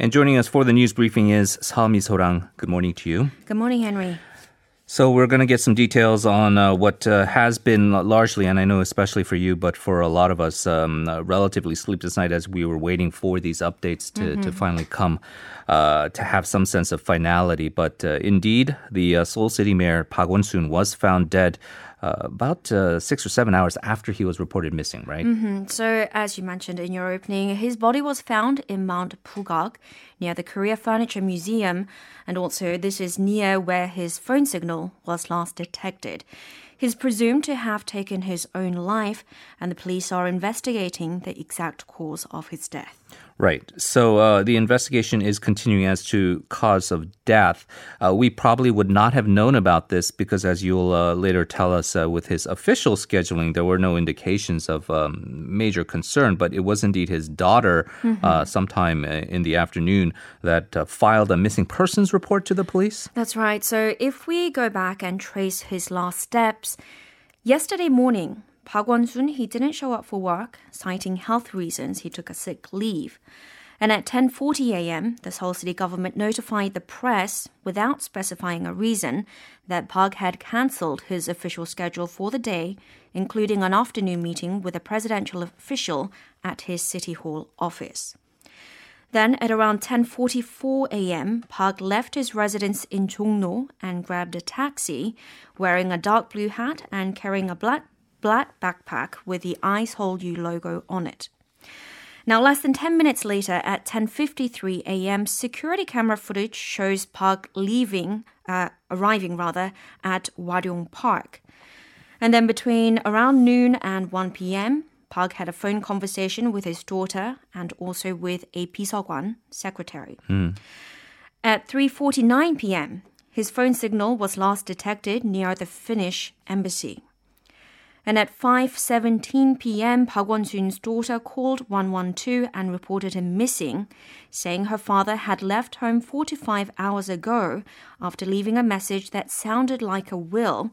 And joining us for the news briefing is Seo Misorang. Good morning to you. Good morning, Henry. So we're going to get some details on uh, what uh, has been largely, and I know especially for you, but for a lot of us, um, uh, relatively sleepless night as we were waiting for these updates to, mm-hmm. to finally come, uh, to have some sense of finality. But uh, indeed, the uh, Seoul City Mayor Park Won-soon was found dead uh, about uh, six or seven hours after he was reported missing, right? Mm-hmm. So, as you mentioned in your opening, his body was found in Mount Pugak near the Korea Furniture Museum, and also this is near where his phone signal was last detected. He's presumed to have taken his own life, and the police are investigating the exact cause of his death. Right. So uh, the investigation is continuing as to cause of death. Uh, we probably would not have known about this because, as you'll uh, later tell us, uh, with his official scheduling, there were no indications of um, major concern. But it was indeed his daughter, mm-hmm. Uh, sometime uh, in the afternoon, that filed a missing persons report to the police. That's right. So if we go back and trace his last steps, yesterday morning, Park Won-soon, he didn't show up for work, citing health reasons. He took a sick leave. And at 10:40 a.m., the Seoul City government notified the press without specifying a reason that Park had cancelled his official schedule for the day, including an afternoon meeting with a presidential official at his city hall office. Then at around 10:44 a.m., Park left his residence in Jongno and grabbed a taxi, wearing a dark blue hat and carrying a black black backpack with the Ice Hold You logo on it. Now, less than 10 minutes later, at 10:53 a.m., security camera footage shows Park leaving, uh, arriving rather, at Waryong Park. And then between around noon and 1 p.m., Park had a phone conversation with his daughter and also with a Pisogwan secretary. Mm. At 3:49 p.m., his phone signal was last detected near the Finnish embassy. And at 5:17 p.m., Park Won-soon's daughter called 112 and reported him missing, saying her father had left home 45 hours ago after leaving a message that sounded like a will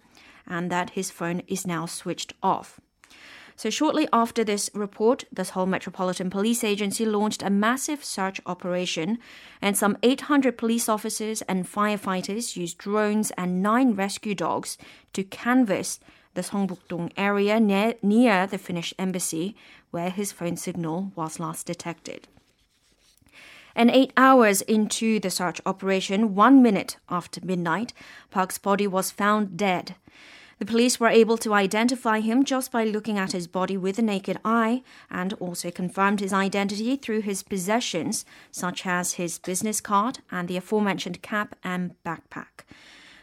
and that his phone is now switched off. So shortly after this report, the Seoul Metropolitan Police Agency launched a massive search operation, and some 800 police officers and firefighters used drones and nine rescue dogs to canvass the Seongbuk-dong area near, near the Finnish embassy, where his phone signal was last detected. And eight hours into the search operation, one minute after midnight, Park's body was found dead. The police were able to identify him just by looking at his body with the naked eye and also confirmed his identity through his possessions, such as his business card and the aforementioned cap and backpack.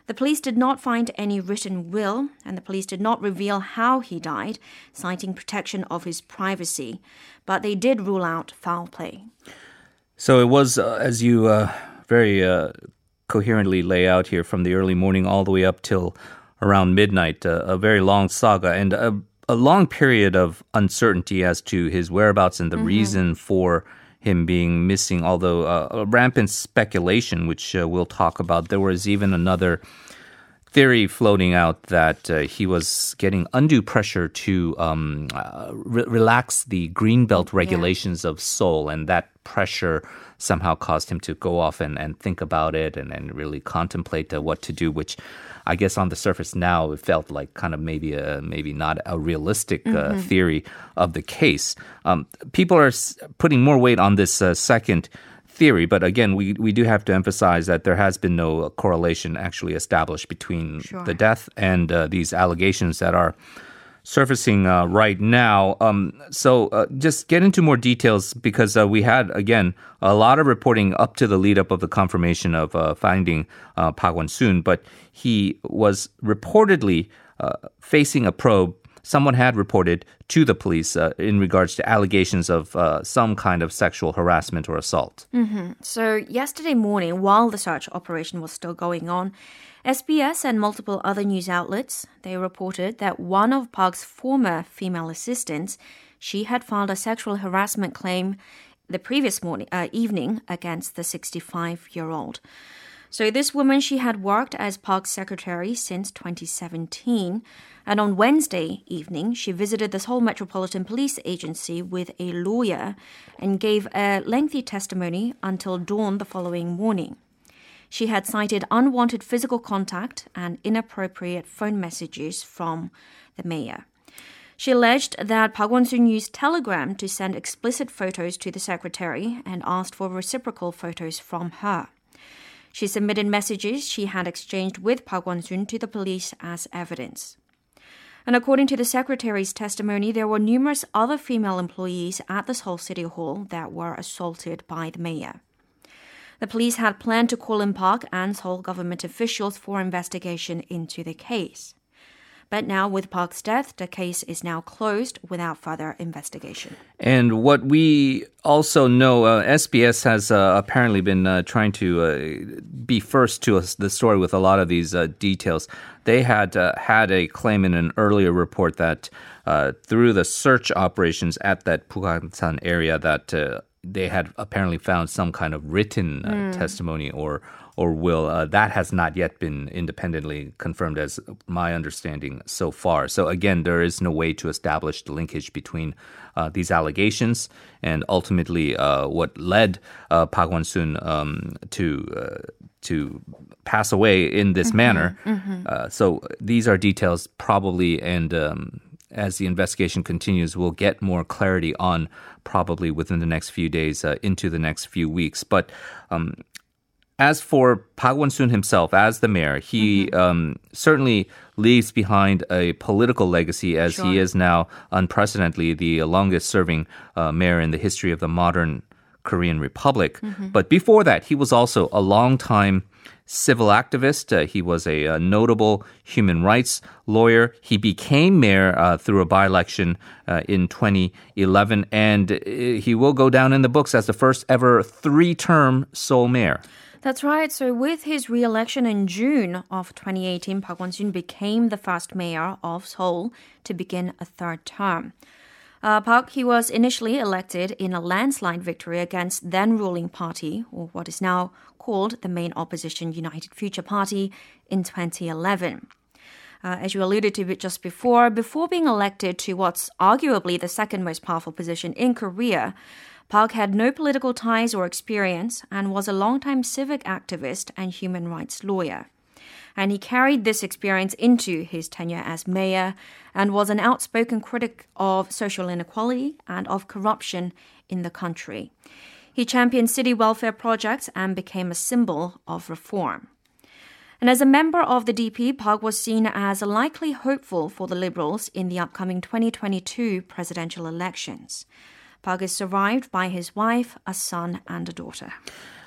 The police did not find any written will, and the police did not reveal how he died, citing protection of his privacy. But they did rule out foul play. So it was, uh, as you uh, very uh, coherently lay out here, from the early morning all the way up till around midnight, uh, a very long saga and a, a, long period of uncertainty as to his whereabouts and the mm-hmm. reason for him being missing, although uh, rampant speculation, which uh, we'll talk about. There was even another theory floating out that uh, he was getting undue pressure to um, uh, re- relax the greenbelt regulations yeah. of Seoul, and that pressure somehow caused him to go off and, and think about it and, and really contemplate uh, what to do, which I guess on the surface now it felt like kind of maybe a maybe not a realistic uh, mm-hmm. theory of the case. Um, people are putting more weight on this uh, second theory, but again, we, we do have to emphasize that there has been no correlation actually established between sure. the death and uh, these allegations that are surfacing uh, right now. Um, so uh, just get into more details because uh, we had again a lot of reporting up to the lead up of the confirmation of uh, finding uh, Park Won-soon, but he was reportedly uh, facing a probe. Someone had reported to the police uh, in regards to allegations of some kind of sexual harassment or assault. Mm-hmm. So, yesterday morning, while the search operation was still going on, SBS and multiple other news outlets, they reported that one of Park's former female assistants, she had filed a sexual harassment claim the previous morning uh, evening against the 65-year-old. So this woman, she had worked as Park's secretary since 2017. And on Wednesday evening, she visited the Seoul Metropolitan Police Agency with a lawyer and gave a lengthy testimony until dawn the following morning. She had cited unwanted physical contact and inappropriate phone messages from the mayor. She alleged that Park Won-soon used Telegram to send explicit photos to the secretary and asked for reciprocal photos from her. She submitted messages she had exchanged with Park Won-soon to the police as evidence. And according to the secretary's testimony, there were numerous other female employees at the Seoul City Hall that were assaulted by the mayor. The police had planned to call in Park and Seoul government officials for investigation into the case. But now, with Park's death, the case is now closed without further investigation. And what we also know, uh, SBS has uh, apparently been uh, trying to uh, be first to us, the story with a lot of these uh, details. They had uh, had a claim in an earlier report that through the search operations at that Bugaksan area, that they had apparently found some kind of written mm. testimony or or will. Uh, that has not yet been independently confirmed, as my understanding so far. So again, there is no way to establish the linkage between uh, these allegations and ultimately uh, what led uh, Park Won-soon um, to uh, to pass away in this mm-hmm, manner. Mm-hmm. Uh, so these are details probably and. Um, as the investigation continues, we'll get more clarity on probably within the next few days uh, into the next few weeks. But um, as for Park Won-soon himself, as the mayor, he mm-hmm. um, certainly leaves behind a political legacy as sure. he is now unprecedentedly the longest serving uh, mayor in the history of the modern Korean Republic. Mm-hmm. But before that, he was also a long-time civil activist. Uh, he was a, a, notable human rights lawyer. He became mayor uh, through a by election uh, in 2011, and uh, he will go down in the books as the first ever three term Seoul mayor. That's right. So, with his re election in June of 2018, Park Won Soon became the first mayor of Seoul to begin a third term. Uh, Park, he was initially elected in a landslide victory against then ruling party, or what is now called the main opposition United Future Party, in 2011. Uh, as you alluded to just before, before being elected to what's arguably the second most powerful position in Korea, Park had no political ties or experience and was a longtime civic activist and human rights lawyer. And he carried this experience into his tenure as mayor and was an outspoken critic of social inequality and of corruption in the country. He championed city welfare projects and became a symbol of reform. And as a member of the DP, Park was seen as a likely hopeful for the Liberals in the upcoming 2022 presidential elections. Park is survived by his wife, a son, and a daughter.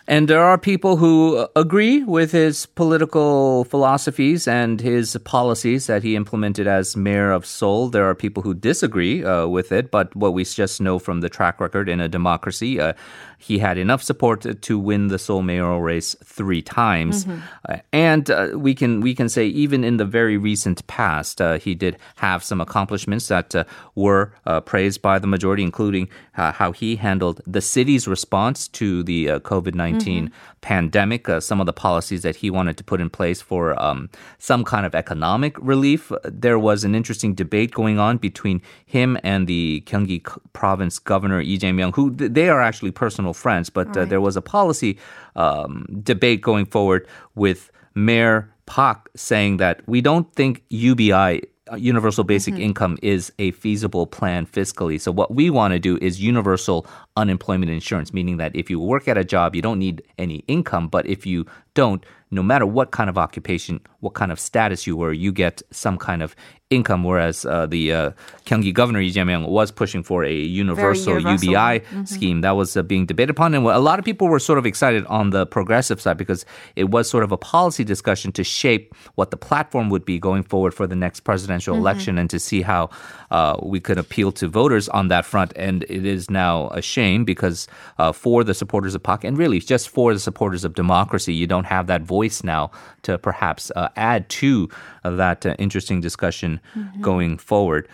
And there are people who agree with his political philosophies and his policies that he implemented as mayor of Seoul. There are people who disagree uh, with it, but what we just know from the track record in a democracy, uh, he had enough support to win the Seoul mayoral race three times, mm-hmm. uh, and uh, we can we can say even in the very recent past, uh, he did have some accomplishments that uh, were uh, praised by the majority, including how he handled the city's response to the COVID 19 mm-hmm. pandemic. some of the policies that he wanted to put in place for um, some kind of economic relief. There was an interesting debate going on between him and the Gyeonggi province governor Lee Jae-myung, who they are actually personal friends, but uh, right. uh, there was a policy um, debate going forward with Mayor Park saying that we don't think UBI uh, universal basic mm-hmm. income is a feasible plan fiscally. So what we want to do is universal unemployment insurance, meaning that if you work at a job, you don't need any income, but if you don't, no matter what kind of occupation, what kind of status you were, you get some kind of income. Whereas uh, the uh, Gyeonggi governor Lee Jae-myung was pushing for a universal, universal. UBI mm-hmm. scheme that was uh, being debated upon, and a lot of people were sort of excited on the progressive side because it was sort of a policy discussion to shape what the platform would be going forward for the next presidential mm-hmm. election, and to see how uh, we could appeal to voters on that front. And it is now a shame because uh, for the supporters of Park, and really just for the supporters of democracy, you don't have that voice now to perhaps uh, add to that uh, interesting discussion mm-hmm. going forward.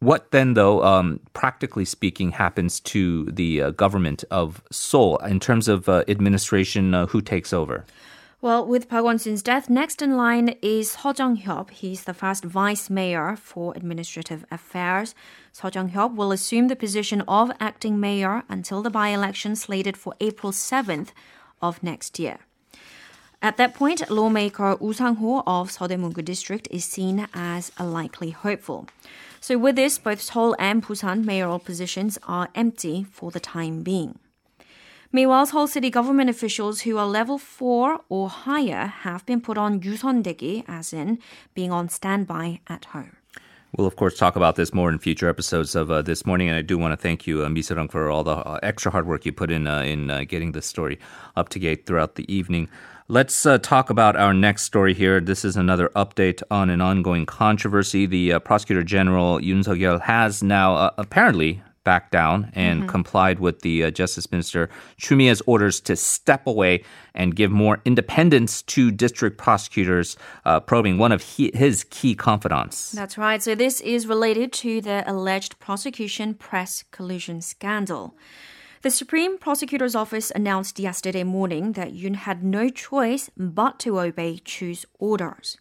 What then, though, um, practically speaking, happens to the uh, government of Seoul in terms of uh, administration? Uh, who takes over? Well, with Park Won-soon's death, next in line is Seo Jung-hyuk. He's the first vice mayor for administrative affairs. Seo Jung-hyuk will assume the position of acting mayor until the by-election slated for April 7th of next year. At that point, lawmaker Woo Sang-ho of Seodaemungu District is seen as a likely hopeful. So with this, both Seoul and Busan mayoral positions are empty for the time being. Meanwhile, Seoul city government officials who are level 4 or higher have been put on 유선대기, as in being on standby at home. We'll, of course, talk about this more in future episodes of uh, This Morning. And I do want to thank you, uh, Misorang, for all the uh, extra hard work you put in uh, in uh, getting this story up to date throughout the evening. Let's uh, talk about our next story here. This is another update on an ongoing controversy. The uh, Prosecutor General Yoon Suk-yeol has now uh, apparently backed down and complied with the uh, Justice Minister Choo Mi-ae's orders to step away and give more independence to district prosecutors uh, probing one of he, his key confidants. That's right. So this is related to the alleged prosecution press collusion scandal. The Supreme Prosecutor's Office announced yesterday morning that Yoon had no choice but to obey Choo's orders.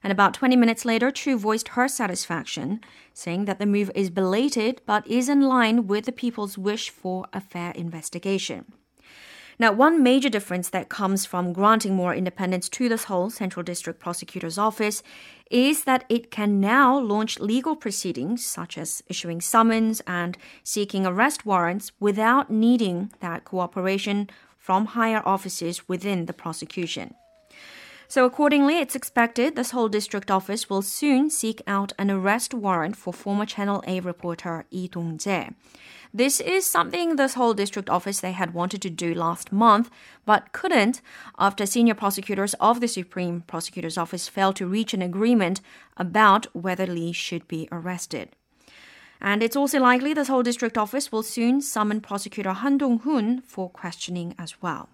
And about 20 minutes later, Choo voiced her satisfaction, saying that the move is belated but is in line with the people's wish for a fair investigation. Now, one major difference that comes from granting more independence to the Seoul Central District Prosecutor's Office is that it can now launch legal proceedings, such as issuing summons and seeking arrest warrants, without needing that cooperation from higher offices within the prosecution. So accordingly, it's expected the Seoul District Office will soon seek out an arrest warrant for former Channel A reporter Lee Dong-jae. This is something the Seoul District Office they had wanted to do last month, but couldn't after senior prosecutors of the Supreme Prosecutor's Office failed to reach an agreement about whether Lee should be arrested. And it's also likely the Seoul District Office will soon summon prosecutor Han Dong-hoon for questioning as well.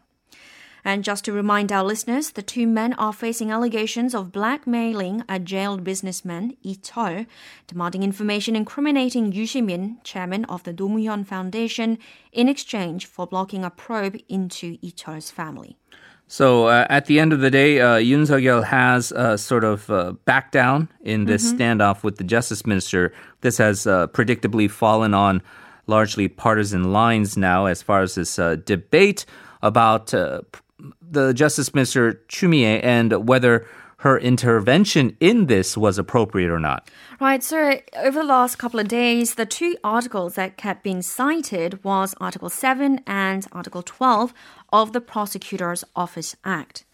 And just to remind our listeners, the two men are facing allegations of blackmailing a jailed businessman, Lee Chol, demanding information incriminating Yu Shimin, chairman of the Roh Moo-hyun Foundation, in exchange for blocking a probe into Lee Chol's family. So uh, at the end of the day, uh, Yoon Suk-yeol has uh, sort of uh, backed down in this standoff with the justice minister. This has uh, predictably fallen on largely partisan lines now as far as this uh, debate about uh, the justice minister Choo Mi-ae and whether her intervention in this was appropriate or not. Right, so over the last couple of days, the two articles that kept being cited was Article 7 and Article 12 of the Prosecutor's Office Act.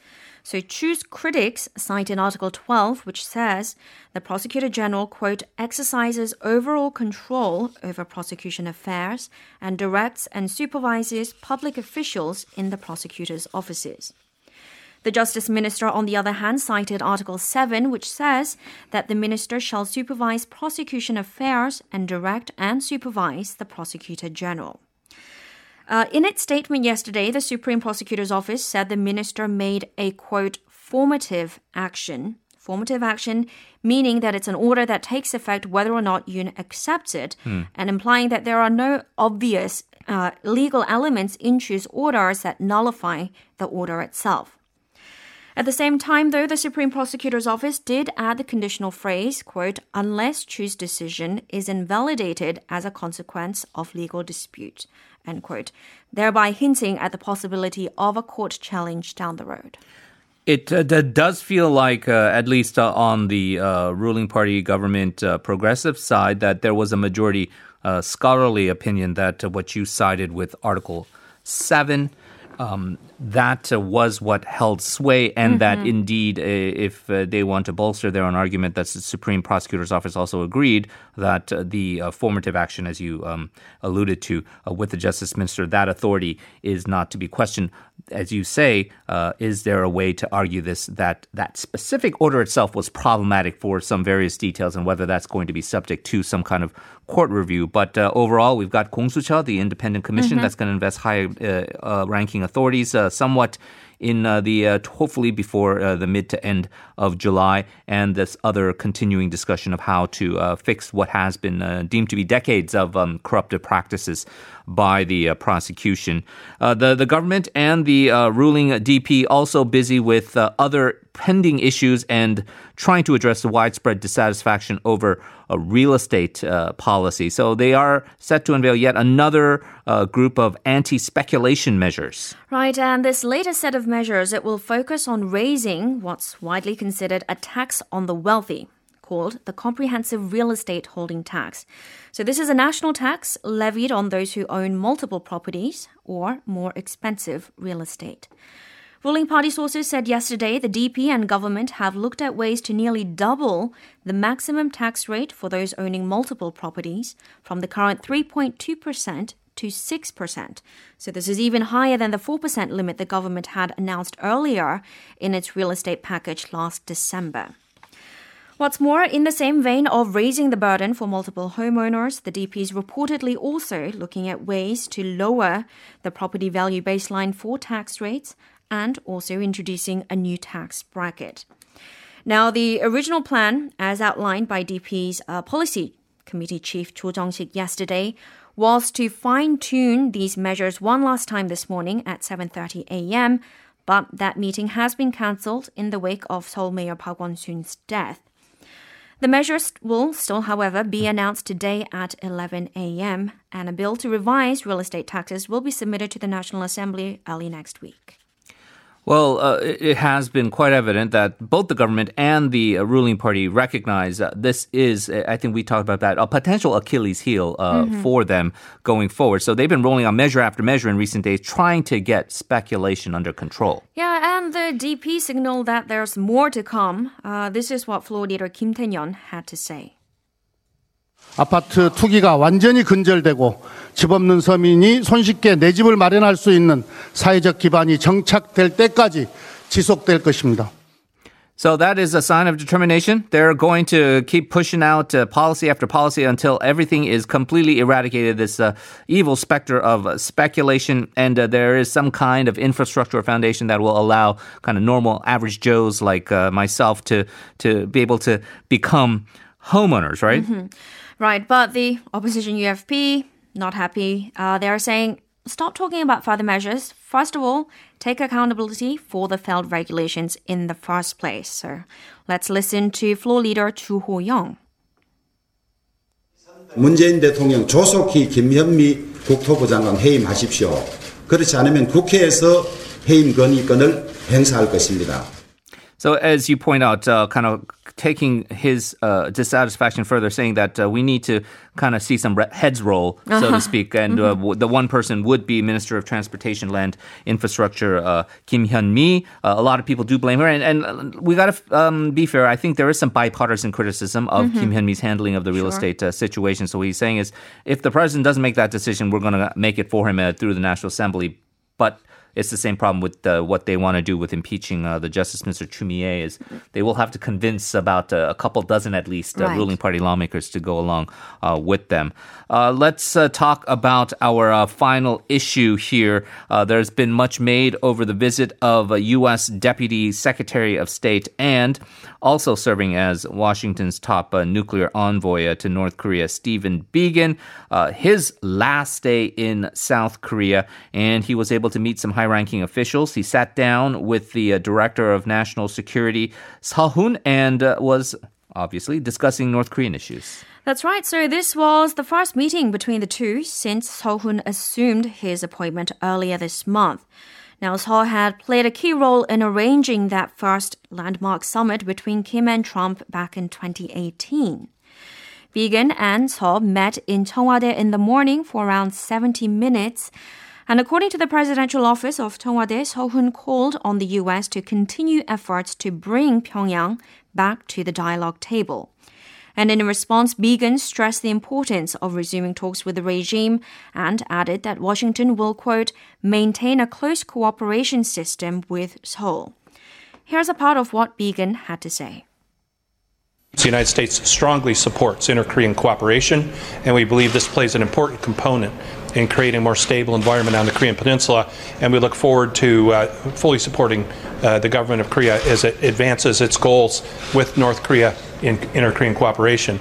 So Choo's critics cite in Article 12, which says the Prosecutor General, quote, exercises overall control over prosecution affairs and directs and supervises public officials in the prosecutor's offices. The Justice Minister, on the other hand, cited Article 7, which says that the minister shall supervise prosecution affairs and direct and supervise the Prosecutor General. Uh, in its statement yesterday, the Supreme Prosecutor's Office said the minister made a quote, formative action. Formative action, meaning that it's an order that takes effect whether or not Yoon accepts it, and implying that there are no obvious uh, legal elements in Choo's orders that nullify the order itself. At the same time, though, the Supreme Prosecutor's Office did add the conditional phrase, quote, unless Choo's decision is invalidated as a consequence of legal dispute, end quote, thereby hinting at the possibility of a court challenge down the road. It uh, does feel like, uh, at least uh, on the uh, ruling party government uh, progressive side, that there was a majority uh, scholarly opinion that what you cited with Article 7. Um, that uh, was what held sway, and that indeed, uh, if uh, they want to bolster their own argument, that the Supreme Prosecutor's Office also agreed that uh, the uh, formative action, as you um, alluded to uh, with the Justice Minister, that authority is not to be questioned. As you say, uh, is there a way to argue this that that specific order itself was problematic for some various details, and whether that's going to be subject to some kind of court review? But uh, overall, we've got Gongsucheo, the independent commission that's going to invest high uh, uh, ranking authorities, uh, somewhat in uh, the uh, hopefully before uh, the mid to end of July, and this other continuing discussion of how to uh, fix what has been uh, deemed to be decades of um, corruptive practices by the uh, prosecution. the the government and the ruling DP also busy with other pending issues and trying to address the widespread dissatisfaction over a real estate uh, policy. So they are set to unveil yet another uh, group of anti-speculation measures. Right, and this latest set of measures it will focus on raising what's widely considered a tax on the wealthy called the Comprehensive Real Estate Holding Tax. So, this is a national tax levied on those who own multiple properties or more expensive real estate. Ruling party sources said yesterday the DP and government have looked at ways to nearly double the maximum tax rate for those owning multiple properties from the current 3.2% to 6%. So this is even higher than the 4% limit the government had announced earlier in its real estate package last December. What's more, in the same vein of raising the burden for multiple homeowners, the DP is reportedly also looking at ways to lower the property value baseline for tax rates and also introducing a new tax bracket. Now, the original plan, as outlined by DP's uh, policy committee chief Cho Jong-sik yesterday, was to fine-tune these measures one last time this morning at 7:30 a.m., but that meeting has been cancelled in the wake of Seoul Mayor Park Won-soon's death. The measures will still, however, be hmm. announced today at 11 a.m., and a bill to revise real estate taxes will be submitted to the National Assembly early next week. Well, uh, it has been quite evident that both the government and the uh, ruling party recognize uh, this is, uh, I think we talked about that, a potential Achilles heel uh, mm-hmm. for them going forward. So they've been rolling on measure after measure in recent days, trying to get speculation under control. Yeah, and the DP signaled that there's more to come. Uh, this is what floor leader Kim Tae-nyeon had to say. 아파트 투기가 완전히 근절되고 집 없는 서민이 손쉽게 내 집을 마련할 수 있는 사회적 기반이 정착될 때까지 지속될 것입니다. So that is a sign of determination. They're going to keep pushing out uh, policy after policy until everything is completely eradicated. This uh, evil specter of uh, speculation, and uh, there is some kind of infrastructure or foundation that will allow kind of normal, average Joes like uh, myself to to be able to become homeowners, right? Mm-hmm. Right, but the opposition UFP, not happy. Uh, they are saying stop talking about further measures. First of all, take accountability for the failed regulations in the first place. So let's listen to floor leader Joo Ho-young. 문재인 대통령 조속히 김현미 국토부 장관 해임하십시오. 그렇지 않으면 국회에서 해임 건의권을 행사할 것입니다. So, as you point out, uh, kind of taking his uh, dissatisfaction further, saying that uh, we need to kind of see some re- heads roll, so uh-huh. to speak. And uh, mm-hmm. w- the one person would be Minister of Transportation, Land, Infrastructure, uh, Kim Hyun Mi. Uh, a lot of people do blame her, and, and we got to um, be fair. I think there is some bipartisan criticism of mm-hmm. Kim Hyun Mi's handling of the real sure. estate situation. So what he's saying is, if the president doesn't make that decision, we're going to make it for him through the National Assembly. But it's the same problem with uh, what they want to do with impeaching uh, the Justice Minister Mi-ae is they will have to convince about uh, a couple dozen at least uh, right. ruling party lawmakers to go along uh, with them. Uh, let's talk about our final issue here. there's been much made over the visit of a U.S. Deputy Secretary of State and also serving as Washington's top nuclear envoy to North Korea, Stephen Biegun. his last day in South Korea, and he was able to meet some high high ranking officials. He sat down with the uh, director of national security, Seo Hoon, and uh, was obviously discussing North Korean issues. That's right. So this was the first meeting between the two since Seo Hoon assumed his appointment earlier this month. Now, Seo had played a key role in arranging that first landmark summit between Kim and Trump back in 2018. Biegun and Seo met in Cheongwadae in the morning for around 70 minutes. And according to the presidential office of Cheongwadae, Seo-hun called on the U.S. to continue efforts to bring Pyongyang back to the dialogue table. And in response, Biegun stressed the importance of resuming talks with the regime and added that Washington will, quote, maintain a close cooperation system with Seoul. Here's a part of what Biegun had to say. The United States strongly supports inter Korean cooperation, and we believe this plays an important component in creating a more stable environment on the Korean Peninsula. And we look forward to uh, fully supporting uh, the government of Korea as it advances its goals with North Korea in inter Korean cooperation.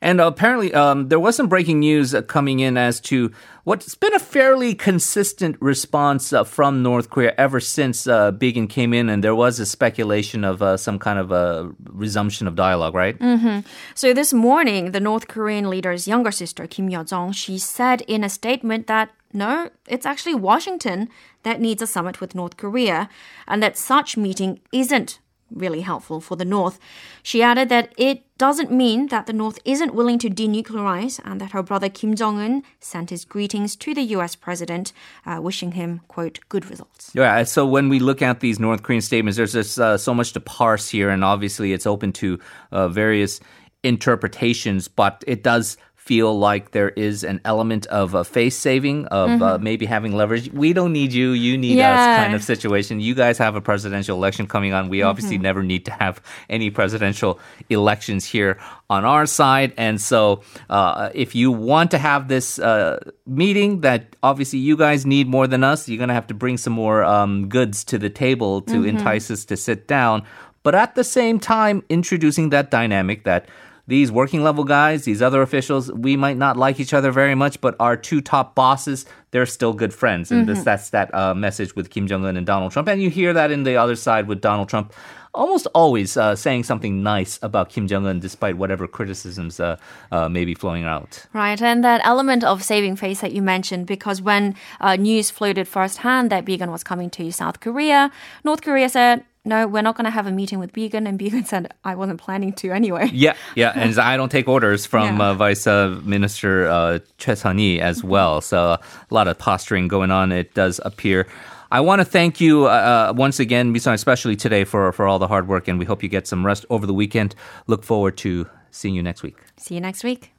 And apparently, um, there was some breaking news uh, coming in as to what's been a fairly consistent response uh, from North Korea ever since uh, came in, and there was a speculation of uh, some kind of a resumption of dialogue, right? Mm-hmm. So this morning, the North Korean leader's younger sister Kim Yo Jong, she said in a statement that no, it's actually Washington that needs a summit with North Korea, and that such meeting isn't really helpful for the North. She added that it doesn't mean that the North isn't willing to denuclearize and that her brother Kim Jong un sent his greetings to the US president, uh, wishing him, quote, good results. Yeah, so when we look at these North Korean statements, there's just uh, so much to parse here, and obviously it's open to uh, various interpretations, but it does feel like there is an element of a face saving, of uh, mm-hmm. uh, maybe having leverage. We don't need you, you need yeah. us kind of situation. You guys have a presidential election coming on. We mm-hmm. obviously never need to have any presidential elections here on our side. And so uh, if you want to have this uh, meeting that obviously you guys need more than us, you're going to have to bring some more um, goods to the table to mm-hmm. entice us to sit down. But at the same time, introducing that dynamic that these working level guys, these other officials, we might not like each other very much, but our two top bosses, they're still good friends. And mm-hmm. this, that's that uh, message with Kim Jong un and Donald Trump. And you hear that in the other side with Donald Trump almost always uh, saying something nice about Kim Jong Un, despite whatever criticisms uh, uh, may be flowing out. Right, and that element of saving face that you mentioned, because when uh, news floated firsthand that Biegun was coming to South Korea, North Korea said, no, we're not going to have a meeting with Biegun. And Biegun said, I wasn't planning to anyway. Yeah, yeah. And I don't take orders from yeah. uh, Vice uh, Minister uh, Choi Sun-hee as mm-hmm. well. So a lot of posturing going on, it does appear. I want to thank you uh, uh once again, Misan, especially today for, for all the hard work. And we hope you get some rest over the weekend. Look forward to seeing you next week. See you next week.